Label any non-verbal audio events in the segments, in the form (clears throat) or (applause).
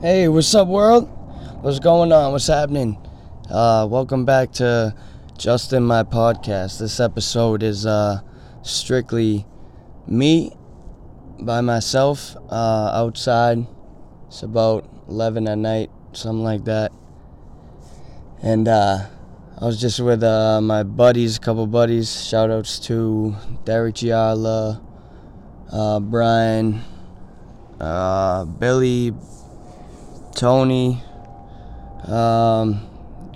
Hey, what's up, world? What's going on? What's happening? Uh, welcome back to Justin My Podcast. This episode is uh, strictly me by myself uh, outside. It's about 11 at night, something like that. And uh, I was just with uh, my buddies, a couple buddies. Shout outs to Derek Giala, uh, Brian, Billy, Tony. Um,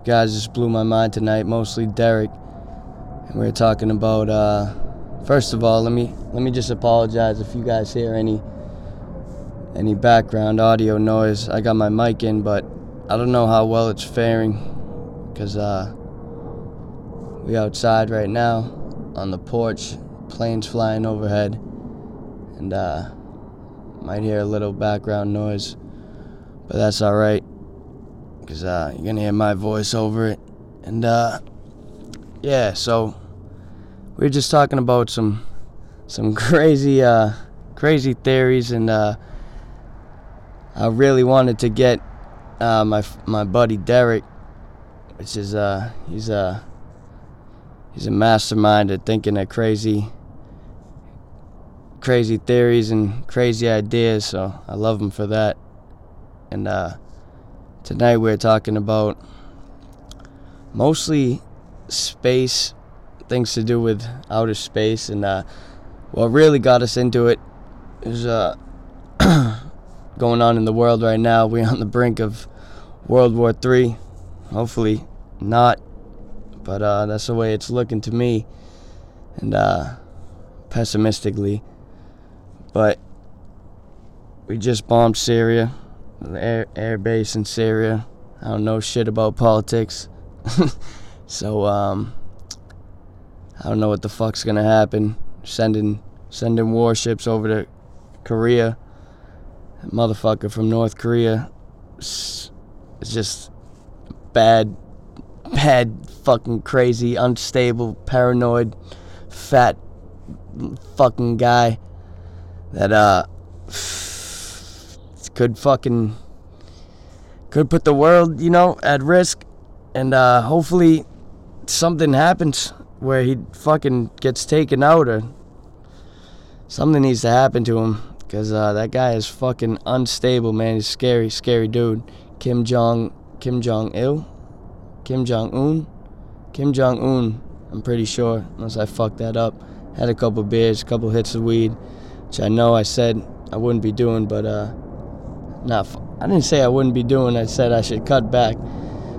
guys just blew my mind tonight, mostly Derek. And we were talking about. Uh, first of all, let me let me just apologize if you guys hear any any background audio noise. I got my mic in, but I don't know how well it's faring because uh, we outside right now on the porch, planes flying overhead, and uh, might hear a little background noise, but that's all right because uh, you're gonna hear my voice over it, and uh, yeah, so we are just talking about some some (laughs) crazy uh, crazy theories, and uh, I really wanted to get uh, my my buddy Derek, which is uh, he's a he's a mastermind at thinking of crazy crazy theories and crazy ideas. So I love him for that. And uh, tonight we're talking about mostly space, things to do with outer space, and uh, what really got us into it is uh, (clears throat) going on in the world right now. We're on the brink of World War III. Hopefully not, but uh, that's the way it's looking to me, and uh, pessimistically. But we just bombed Syria, air, air base in Syria. I don't know shit about politics. (laughs) so um, I don't know what the fuck's gonna happen. Sending sending warships over to Korea. motherfucker from North Korea. It's just bad, bad, fucking crazy, unstable, paranoid, fat, fucking guy that uh could fucking could put the world, you know, at risk, and uh, hopefully something happens where he fucking gets taken out or something needs to happen to him because uh, that guy is fucking unstable, man. He's scary, scary dude. Kim Jong, Kim Jong Il, Kim Jong Un, Kim Jong Un. I'm pretty sure, unless I fucked that up. Had a couple beers, a couple hits of weed, which I know I said I wouldn't be doing, but uh, not. I didn't say I wouldn't be doing. I said I should cut back.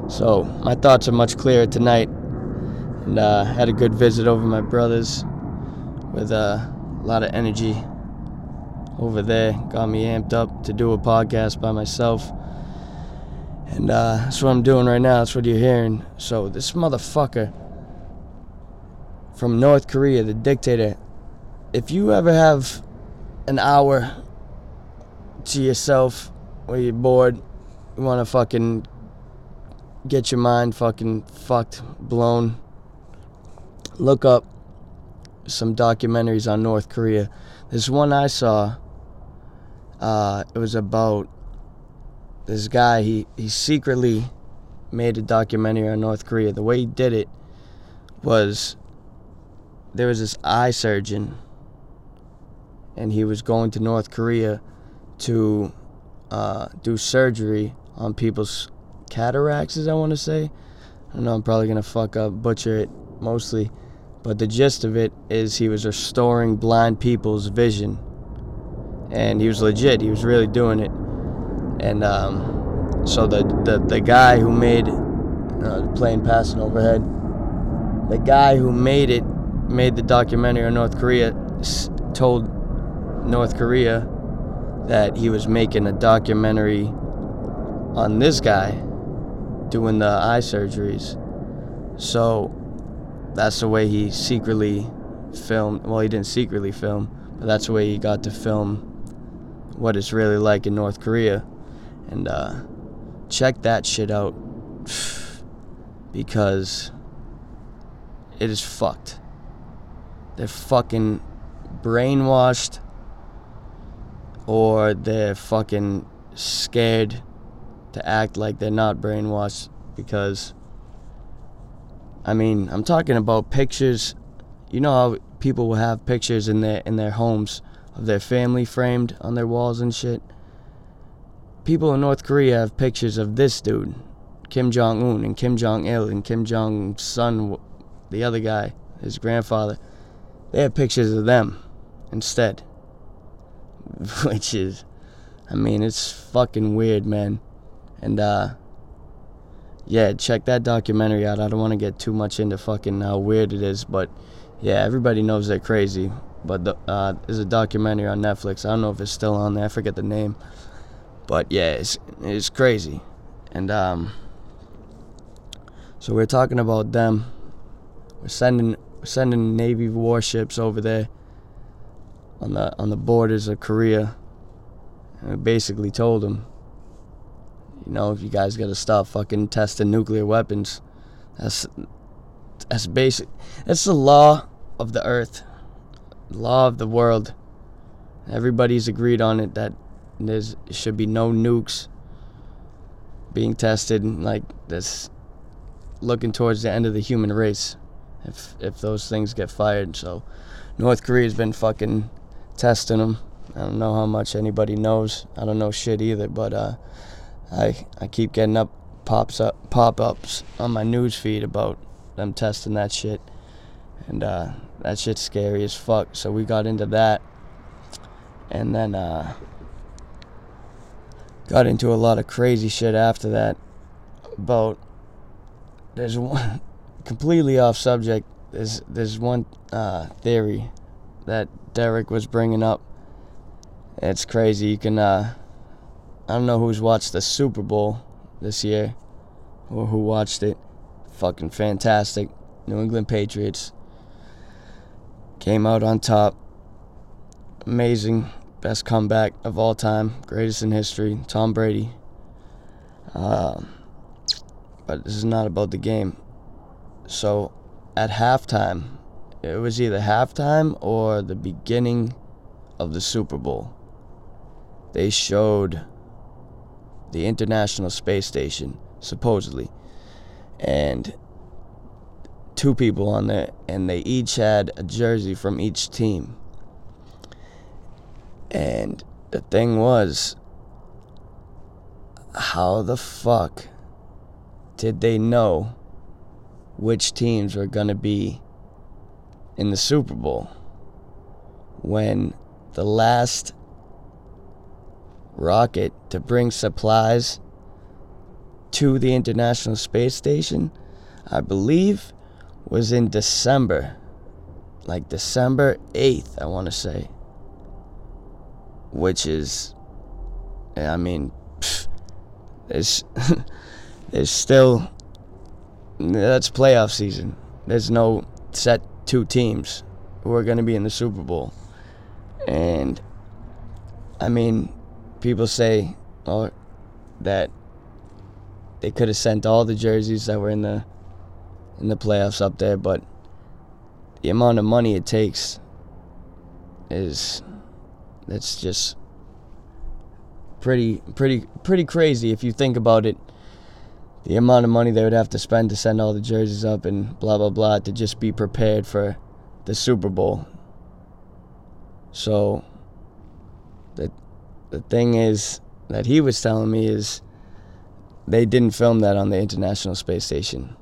So my thoughts are much clearer tonight, and uh, had a good visit over my brothers with uh, a lot of energy over there. Got me amped up to do a podcast by myself. And uh, that's what I'm doing right now. That's what you're hearing. So this motherfucker from North Korea, the dictator, if you ever have an hour to yourself where you're bored, you want to fucking get your mind fucking fucked, blown, look up some documentaries on North Korea. This one I saw, uh, it was about this guy. He, he secretly made a documentary on North Korea. The way he did it was there was this eye surgeon and he was going to North Korea to uh, do surgery on people's cataracts, as I want to say. I don't know I'm probably gonna fuck up, butcher it mostly, but the gist of it is he was restoring blind people's vision, and he was legit. He was really doing it, and um, so the, the the guy who made uh, plane passing overhead, the guy who made it, made the documentary on North Korea, told North Korea that he was making a documentary on this guy doing the eye surgeries. So that's the way he secretly filmed. Well, he didn't secretly film, but that's the way he got to film what it's really like in North Korea. And uh, check that shit out (sighs) because it is fucked. They're fucking brainwashed or they're fucking scared to act like they're not brainwashed because I mean, I'm talking about pictures. You know how people will have pictures in their in their homes of their family framed on their walls and shit. People in North Korea have pictures of this dude, Kim Jong Un, and Kim Jong Il, and Kim Jong's son, the other guy, his grandfather. They have pictures of them instead. (laughs) Which is, I mean, it's fucking weird, man. And, uh, yeah, check that documentary out. I don't want to get too much into fucking how weird it is, but yeah, everybody knows they're crazy. But the, uh, there's a documentary on Netflix. I don't know if it's still on there. I forget the name. But yeah, it's, it's crazy. And um, so we're talking about them. We're sending sending Navy warships over there on the on the borders of Korea. And we basically told them, you know, if you guys gotta stop fucking testing nuclear weapons. That's that's basic. That's the law of the earth, law of the world. Everybody's agreed on it that there should be no nukes being tested. Like this, looking towards the end of the human race, if if those things get fired. So, North Korea's been fucking testing them. I don't know how much anybody knows. I don't know shit either, but uh, I I keep getting up pops up pop ups on my news feed about them testing that shit, and uh, that shit's scary as fuck. So we got into that, and then uh, got into a lot of crazy shit after that. About there's one (laughs) completely off subject. There's there's one uh, theory that Derek was bringing up. It's crazy. You can uh, I don't know who's watched the Super Bowl this year or who watched it. Fucking fantastic. New England Patriots came out on top. Amazing. Best comeback of all time. Greatest in history. Tom Brady. Um, but this is not about the game. So at halftime, it was either halftime or the beginning of the Super Bowl. They showed the International Space Station, supposedly, and two people on there, and they each had a jersey from each team. And the thing was, how the fuck did they know which teams were going to be in the Super Bowl when the last rocket to bring supplies to the International Space Station, I believe, was in December. Like December 8th, I want to say. Which is, I mean, there's, (laughs) there's still, that's playoff season. There's no set two teams who are going to be in the Super Bowl. And, I mean, people say oh, that they could have sent all the jerseys that were in the in the playoffs up there, but the amount of money it takes is that's just pretty pretty pretty crazy if you think about it. The amount of money they would have to spend to send all the jerseys up and blah blah blah to just be prepared for the Super Bowl. So the the thing is that he was telling me is they didn't film that on the International Space Station.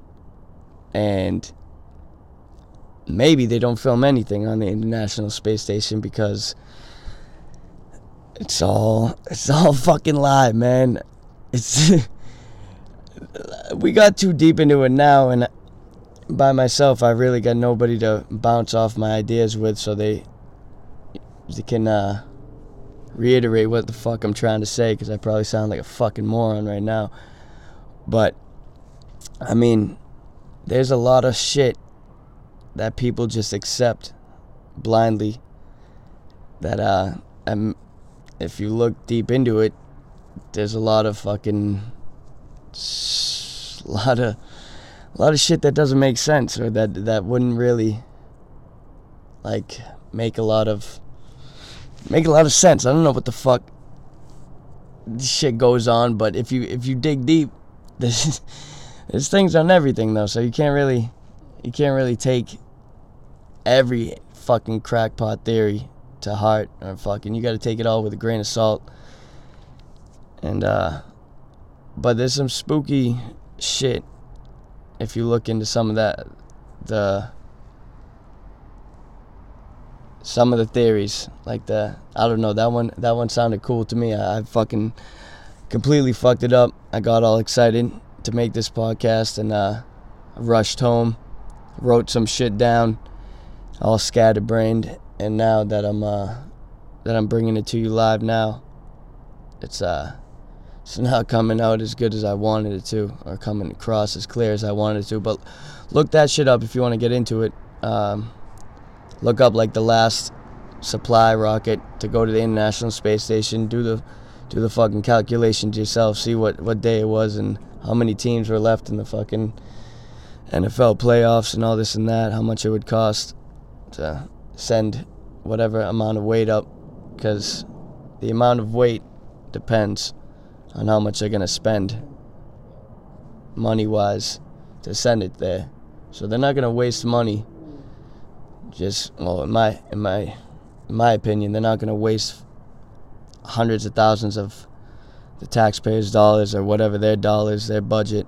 And maybe they don't film anything on the International Space Station because it's all it's all (laughs) fucking live, man. It's (laughs) we got too deep into it now and by myself I really got nobody to bounce off my ideas with so they they can uh, reiterate what the fuck I'm trying to say because I probably sound like a fucking moron right now. But I mean, there's a lot of shit that people just accept blindly. That uh, um, if you look deep into it, there's a lot of fucking, a lot of, a lot of shit that doesn't make sense or that that wouldn't really, like, make a lot of, make a lot of sense. I don't know what the fuck shit goes on. But if you if you dig deep, (laughs) there's there's things on everything though. So you can't really you can't really take every fucking crackpot theory to heart or fucking you got to take it all with a grain of salt. And uh but there's some spooky shit if you look into some of that the some of the theories like the I don't know that one that one sounded cool to me. I, I fucking completely fucked it up. I got all excited to make this podcast and uh rushed home, wrote some shit down, all scatterbrained, and now that I'm uh that I'm bringing it to you live now, it's uh it's not coming out as good as I wanted it to, or coming across as clear as I wanted it to. But look that shit up if you want to get into it. Um, look up like the last supply rocket to go to the International Space Station. Do the do the fucking calculations yourself. See what what day it was and how many teams were left in the fucking NFL playoffs and all this and that. How much it would cost to send whatever amount of weight up, because the amount of weight depends on how much they're gonna spend money wise to send it there. So they're not gonna waste money. Just well, in my in my in my opinion, they're not gonna waste hundreds of thousands of the taxpayers' dollars or whatever their dollars, their budget,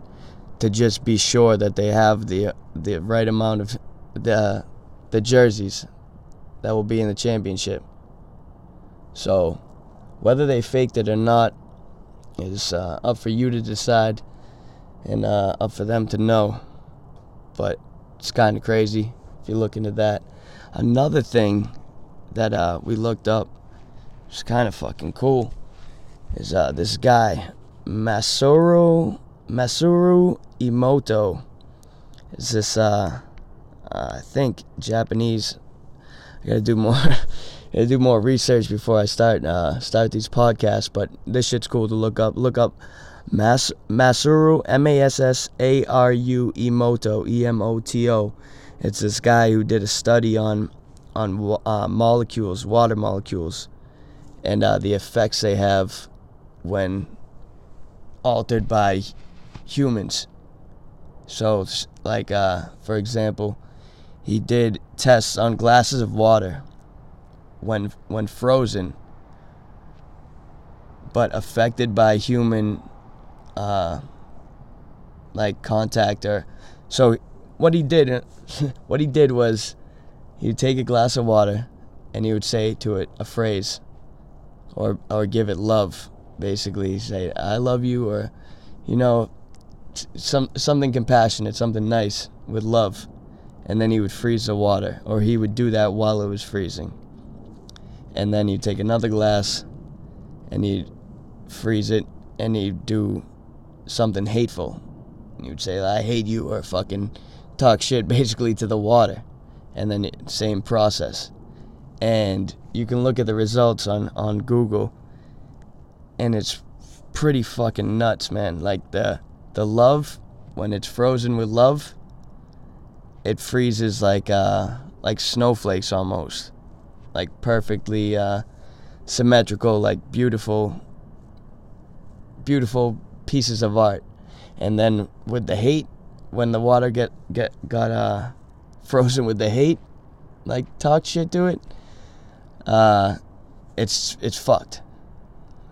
to just be sure that they have the the right amount of the the jerseys that will be in the championship. So, whether they faked it or not is uh, up for you to decide and uh, up for them to know. But it's kind of crazy if you look into that. Another thing that uh, we looked up, which is kind of fucking cool, is uh, this guy, Masaru Masaru Emoto. Is this uh, I think Japanese? I gotta do more. (laughs) gotta do more research before I start uh, start these podcasts. But this shit's cool to look up. Look up Mas- Masaru M A S S A R U Emoto E M O T O. It's this guy who did a study on on uh, molecules, water molecules, and uh, the effects they have when altered by humans. So, like, uh, for example, he did tests on glasses of water when when frozen, but affected by human, uh, like contact or. So, what he did, (laughs) what he did was, he'd take a glass of water, and he would say to it a phrase, or or give it love, basically say I love you or, you know, some something compassionate, something nice with love, and then he would freeze the water, or he would do that while it was freezing. And then you'd take another glass, and you'd freeze it, and you'd do something hateful. He'd say, "I hate you," or fucking talk shit (laughs) basically to the water, and then same process. And you can look at the results on on Google, and it's pretty fucking nuts, man. Like the the love when it's frozen with love it freezes like uh like snowflakes almost like perfectly uh symmetrical like beautiful beautiful pieces of art. And then with the hate when the water get get got uh (laughs) frozen with the hate like talk shit to it uh it's it's fucked.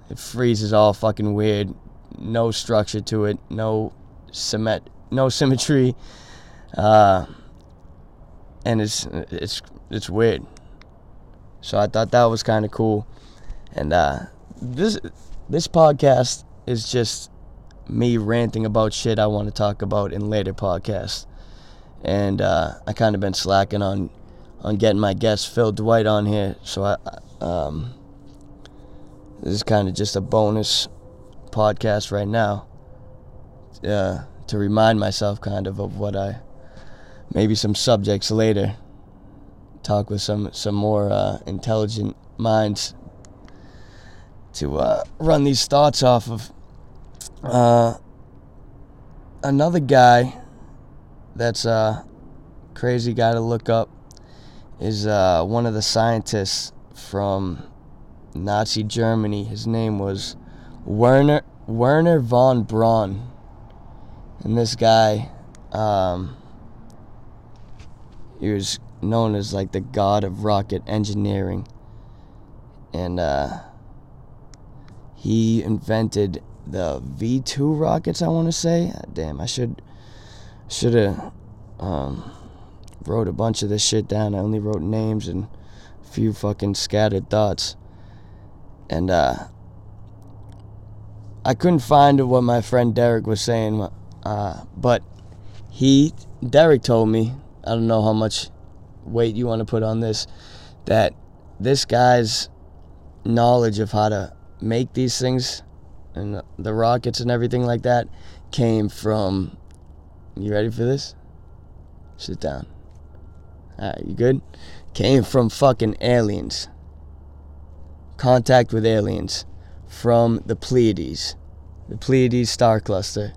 It freezes all fucking weird. No structure to it, no cement, no symmetry, uh, and it's it's it's weird. So I thought that was kind of cool, and uh, this this podcast is just me ranting about shit I want to talk about in later podcasts, and uh, I kind of been slacking on on getting my guest Phil Dwight on here, so I um, this is kind of just a bonus podcast right now uh, to remind myself kind of of what I maybe some subjects later talk with some some more uh, intelligent minds to uh, run these thoughts off of uh, another guy that's a crazy guy to look up is uh, one of the scientists from Nazi Germany. His name was Wernher Wernher von Braun, and this guy, um, he was known as like the god of rocket engineering, and uh, he invented the V two rockets. I want to say, damn, I should should have um, wrote a bunch of this shit down. I only wrote names and a few fucking scattered thoughts, and uh, I couldn't find what my friend Derek was saying, uh, but he, Derek told me, I don't know how much weight you want to put on this, that this guy's knowledge of how to make these things and the rockets and everything like that came from. You ready for this? Sit down. Alright, you good? Came from fucking aliens. Contact with aliens from the Pleiades, the Pleiades star cluster.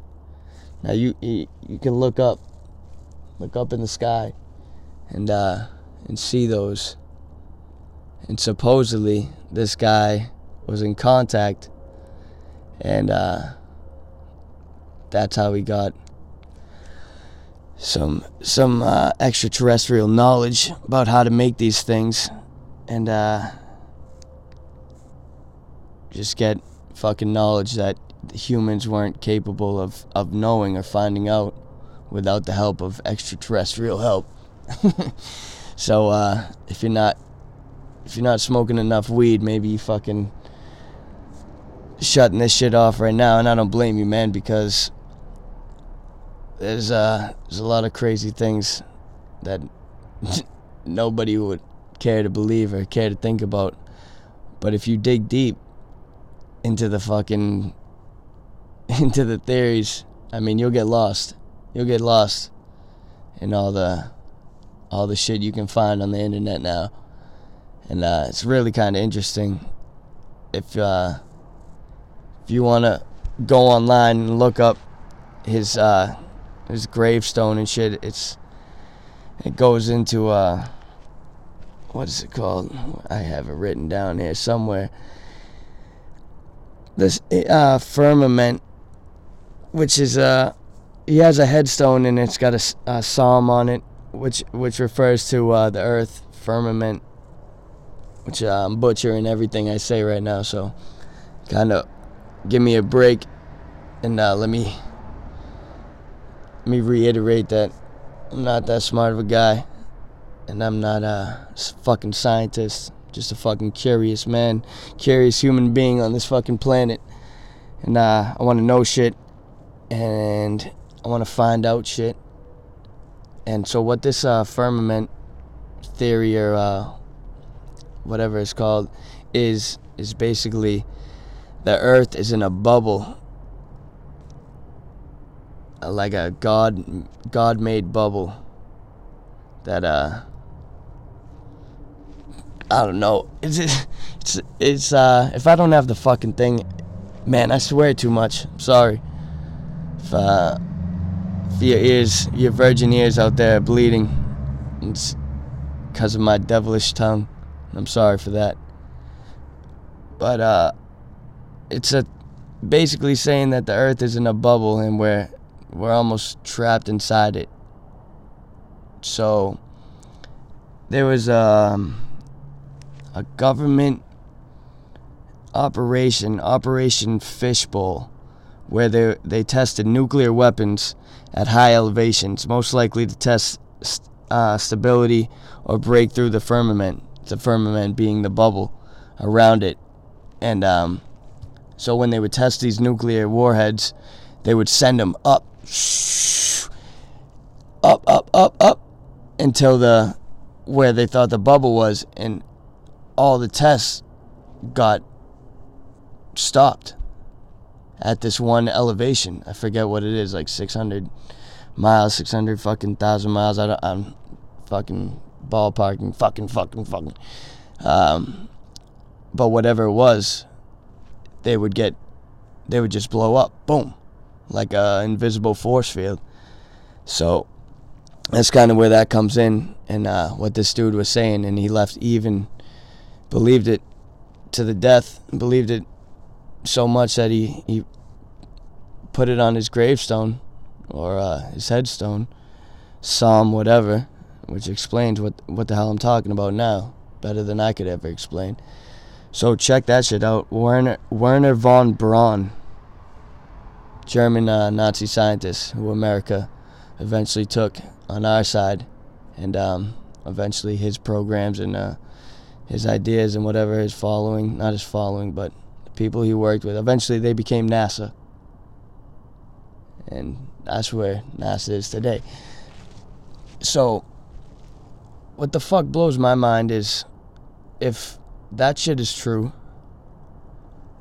Now you you, you can look up, look up in the sky, and uh, and see those. And supposedly this guy was in contact, and uh, that's how he got some some uh, extraterrestrial knowledge about how to make these things, and uh, just get fucking knowledge that humans weren't capable of, of knowing or finding out without the help of extraterrestrial help. (laughs) so uh, if you're not if you're not smoking enough weed, maybe you fucking shutting this shit off right now, and I don't blame you, man, because there's uh there's a lot of crazy things that (laughs) nobody would care to believe or care to think about. But if you dig deep, into the fucking (laughs) into the theories, I mean, you'll get lost. You'll get lost in all the all the shit you can find on the internet now, and uh, it's really kind of interesting. If uh, if you wanna go online and look up his uh, his gravestone and shit, it's it goes into uh, what is it called? I have it written down here somewhere this uh, firmament, which is uh, he has a headstone and it's got a, a psalm on it, which which refers to uh, the earth firmament, which uh, I'm butchering everything I say right now. So, kind of give me a break and uh, let me let me reiterate that I'm not that smart of a guy, and I'm not a fucking scientist just a fucking curious man, curious human being on this fucking planet. And uh, I want to know shit, and I want to find out shit. And so, what this uh, firmament theory or uh, whatever it's called is is basically the Earth is in a bubble, like a God God made bubble that uh I don't know. It's it's it's uh if I don't have the fucking thing, man, I swear too much. Sorry. If uh your ears, your virgin ears out there bleeding, it's because of my devilish tongue. I'm sorry for that. But uh it's a basically saying that the earth is in a bubble and we're we're almost trapped inside it. So there was um a government operation, Operation Fishbowl, where they they tested nuclear weapons at high elevations, most likely to test uh, stability or break through the firmament. The firmament being the bubble around it, and um, so when they would test these nuclear warheads, they would send them up, (sniffs) up, up, up, up, until the where they thought the bubble was, and all the tests got stopped at this one elevation. I forget what it is, like 600 miles, 600 fucking thousand miles. I am fucking ballparking, fucking, fucking, fucking. Um, but whatever it was, they would get, they would just blow up, boom, like a invisible force field. So that's kind of where that comes in, and uh, what this dude was saying, and he left even believed it to the death, believed it so much that he, he put it on his gravestone or uh, his headstone, Psalm whatever, which explains what what the hell I'm talking about now better than I could ever explain. So check that shit out. Wernher Wernher von Braun, German uh, Nazi scientist who America eventually took on our side, and um, eventually his programs and uh, his ideas and whatever his following, not his following, but people he worked with, eventually they became NASA. And that's where NASA is today. So, what the fuck blows my mind is if that shit is true,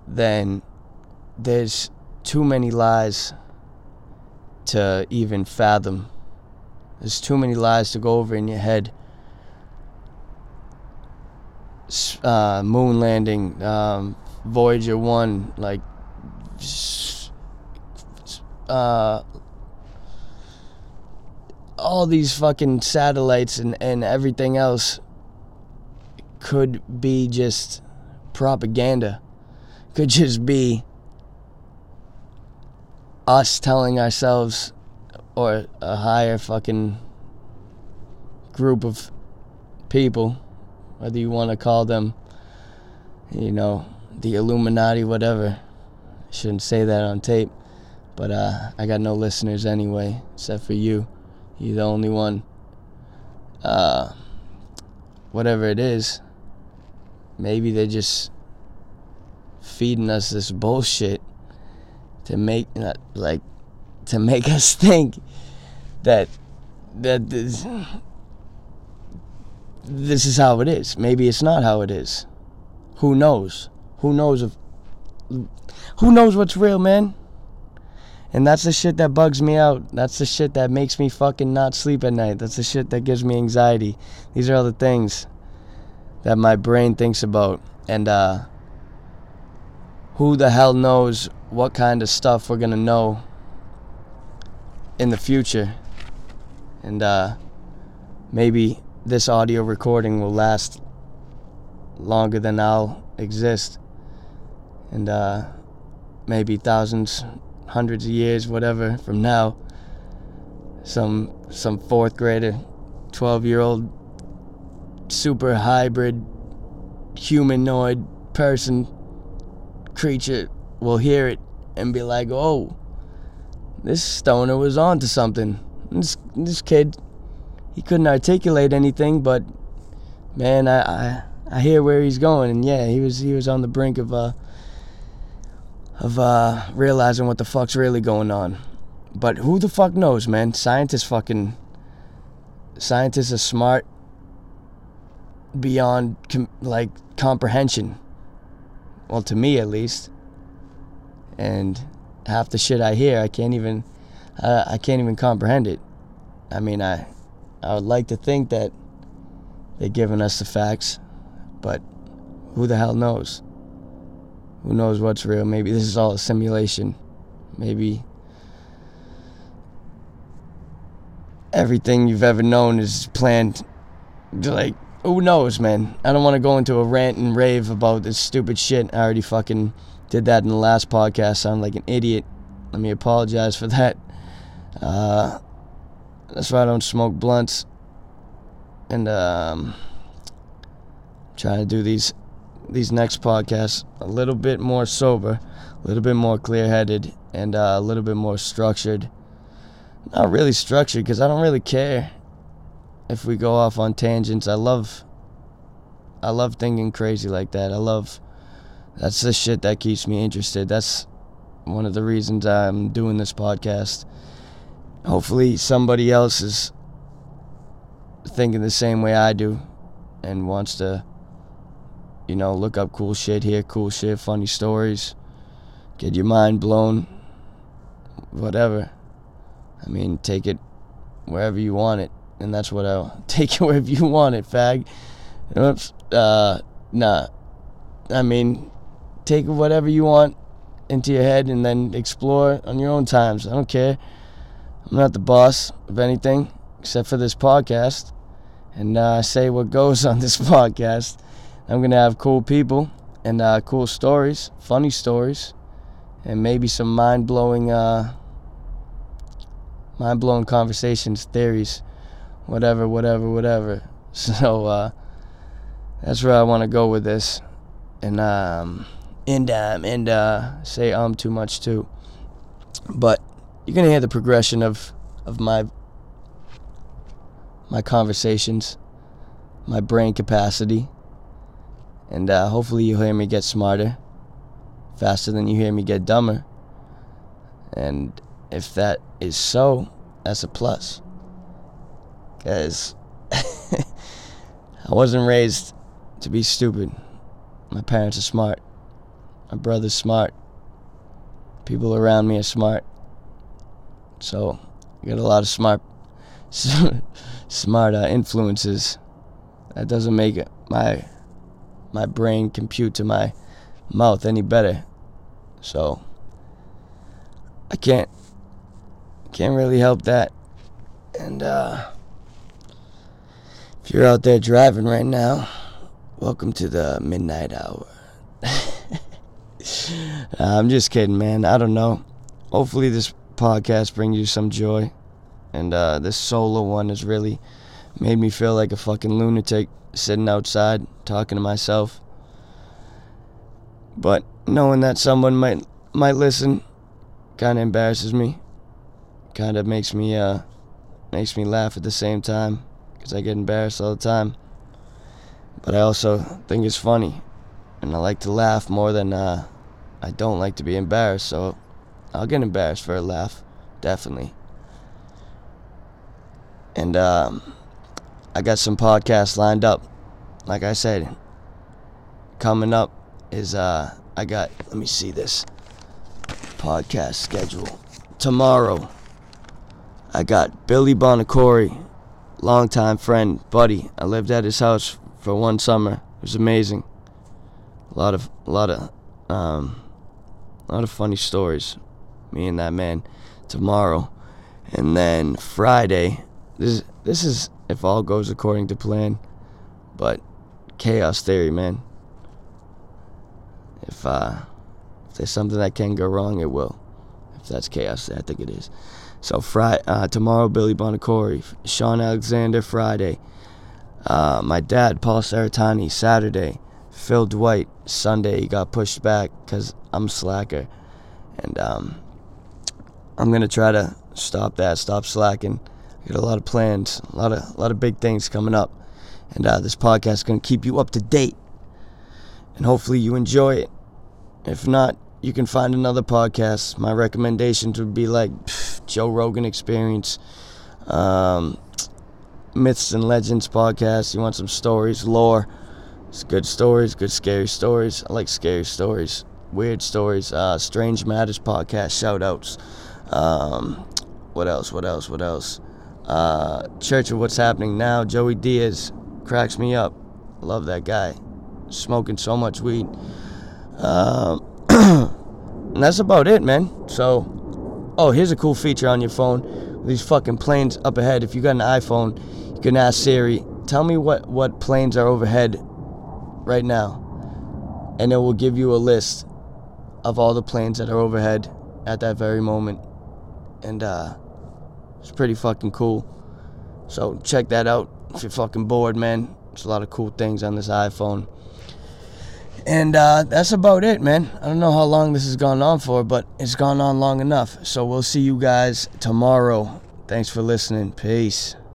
then there's too many lies to even fathom. There's too many lies to go over in your head. Uh, moon landing, um, Voyager 1, like, uh, all these fucking satellites and, and everything else could be just propaganda. Could just be us telling ourselves or a higher fucking group of people, whether you want to call them, you know, the Illuminati, whatever. Shouldn't say that on tape, but uh, I got no listeners anyway, except for you. You're the only one. Uh, whatever it is, maybe they're just feeding us this bullshit to make like to make (laughs) us think that that this, this is how it is. Maybe it's not how it is. Who knows? Who knows if who knows what's real, man? And that's the shit that bugs me out. That's the shit that makes me fucking not sleep at night. That's the shit that gives me anxiety. These are all the things that my brain thinks about. And uh who the hell knows what kind of stuff we're gonna know in the future. And uh, maybe this audio recording will last longer than I'll exist. And uh, maybe thousands, hundreds of years, whatever, from now, some some fourth grader, 12 year old super hybrid humanoid person creature will hear it and be like, "Oh, this stoner was onto something." This this kid, he couldn't articulate anything, but man, I, I I hear where he's going, and yeah, he was he was on the brink of uh of uh realizing what the fuck's really going on. But who the fuck knows, man? Scientists fucking scientists are smart beyond com- like comprehension well, to me at least. And half the shit I hear, I can't even, uh, I can't even comprehend it. I mean, I, I would like to think that they're giving us the facts, but who the hell knows? Who knows what's real? Maybe this is all a simulation. Maybe everything you've ever known is planned like who knows, man? I don't want to go into a rant and rave about this stupid shit. I already fucking did that in the last podcast. Sound like an idiot. Let me apologize for that. Uh, that's why I don't smoke blunts. And um, trying to do these these next podcasts a little bit more sober, a little bit more clear-headed, and uh, a little bit more structured. Not really structured because I don't really care if we go off on tangents. I love I love thinking crazy like that. I love that's the shit that keeps me interested. That's one of the reasons I'm doing this podcast. Hopefully somebody else is thinking the same way I do and wants to you know, look up cool shit, hear cool shit, funny stories, get your mind blown, whatever. I mean, take it wherever you want it and that's what I'll (laughs) take it wherever you want it, fag. Oops. Uh, nah. I mean, take whatever you want into your head and then explore on your own times. I don't care. I'm not the boss of anything except for this podcast. And uh, say what goes (laughs) on this podcast. I'm going to have cool people and uh, cool stories, funny stories, and maybe some mind blowing, uh, mind blowing conversations, theories, whatever, whatever, whatever. (laughs) So uh, that's where I want to go with this, and um, and um, and uh, say um too much too. But you're gonna hear the progression of of my my conversations, my brain capacity, and uh, hopefully you'll hear me get smarter faster than you hear me get dumber. And if that is so, that's a plus. Because (laughs) I wasn't raised to be stupid. My parents are smart. My brother's smart. People around me are smart. So, I got a lot of smart, (laughs) smart uh, influences. That doesn't make it my my brain compute to my mouth any better. So, I can't can't really help that. And uh, if you're out there driving right now, welcome to the midnight hour. (laughs) I'm just kidding, man. I don't know. Hopefully, this podcast brings you some joy. And uh, this solo one is really made me feel like a fucking lunatic sitting outside talking to myself. But knowing that someone might might listen kind of embarrasses me. Kind of makes me uh makes me laugh at the same time because I get embarrassed all the time. But I also think it's funny, and I like to laugh more than uh, I don't like to be embarrassed. So I'll get embarrassed for a laugh, definitely. And um, I got some podcasts lined up. Like I said, coming up is uh, I got. Let me see this podcast schedule. Tomorrow, I got Billy Bonacore, longtime friend, buddy. I lived at his house for one summer. It was amazing. A lot of, a lot of, um, a lot of funny stories. Me and that man. Tomorrow, and then Friday. This, this is if all goes according to plan. But chaos theory, man. If uh, if there's something that can go wrong, it will. If that's chaos, I think it is. So Friday, uh, tomorrow, Billy Bonacore, Sean Alexander, Friday. Uh, my dad, Paul Saratani, Saturday. Phil Dwight, Sunday. He got pushed back because I'm slacker, and um, I'm gonna try to stop that, stop slacking. I got a lot of plans, a lot of a lot of big things coming up, and uh, this podcast is gonna keep you up to date, and hopefully you enjoy it. If not, you can find another podcast. My recommendations would be like pff, Joe Rogan Experience, um, Myths and Legends podcast. You want some stories, lore. It's good stories, good scary stories. I like scary stories, weird stories. Uh, Strange Matters podcast shout outs. Um, what else? What else? What else? Uh, Church of What's Happening Now. Joey Diaz cracks me up. Love that guy. Smoking so much weed. Um, and (clears throat) that's about it, man. So, oh, here's a cool feature on your phone. These fucking planes up ahead. If you got an iPhone, you can ask Siri, tell me what, what planes are overhead right now. And it will give you a list of all the planes that are overhead at that very moment. And uh, it's pretty fucking cool. So check that out if you're fucking bored, man. There's a lot of cool things on this iPhone. And uh, that's about it, man. I don't know how long this has gone on for, but it's gone on long enough. So we'll see you guys tomorrow. Thanks for listening. Peace.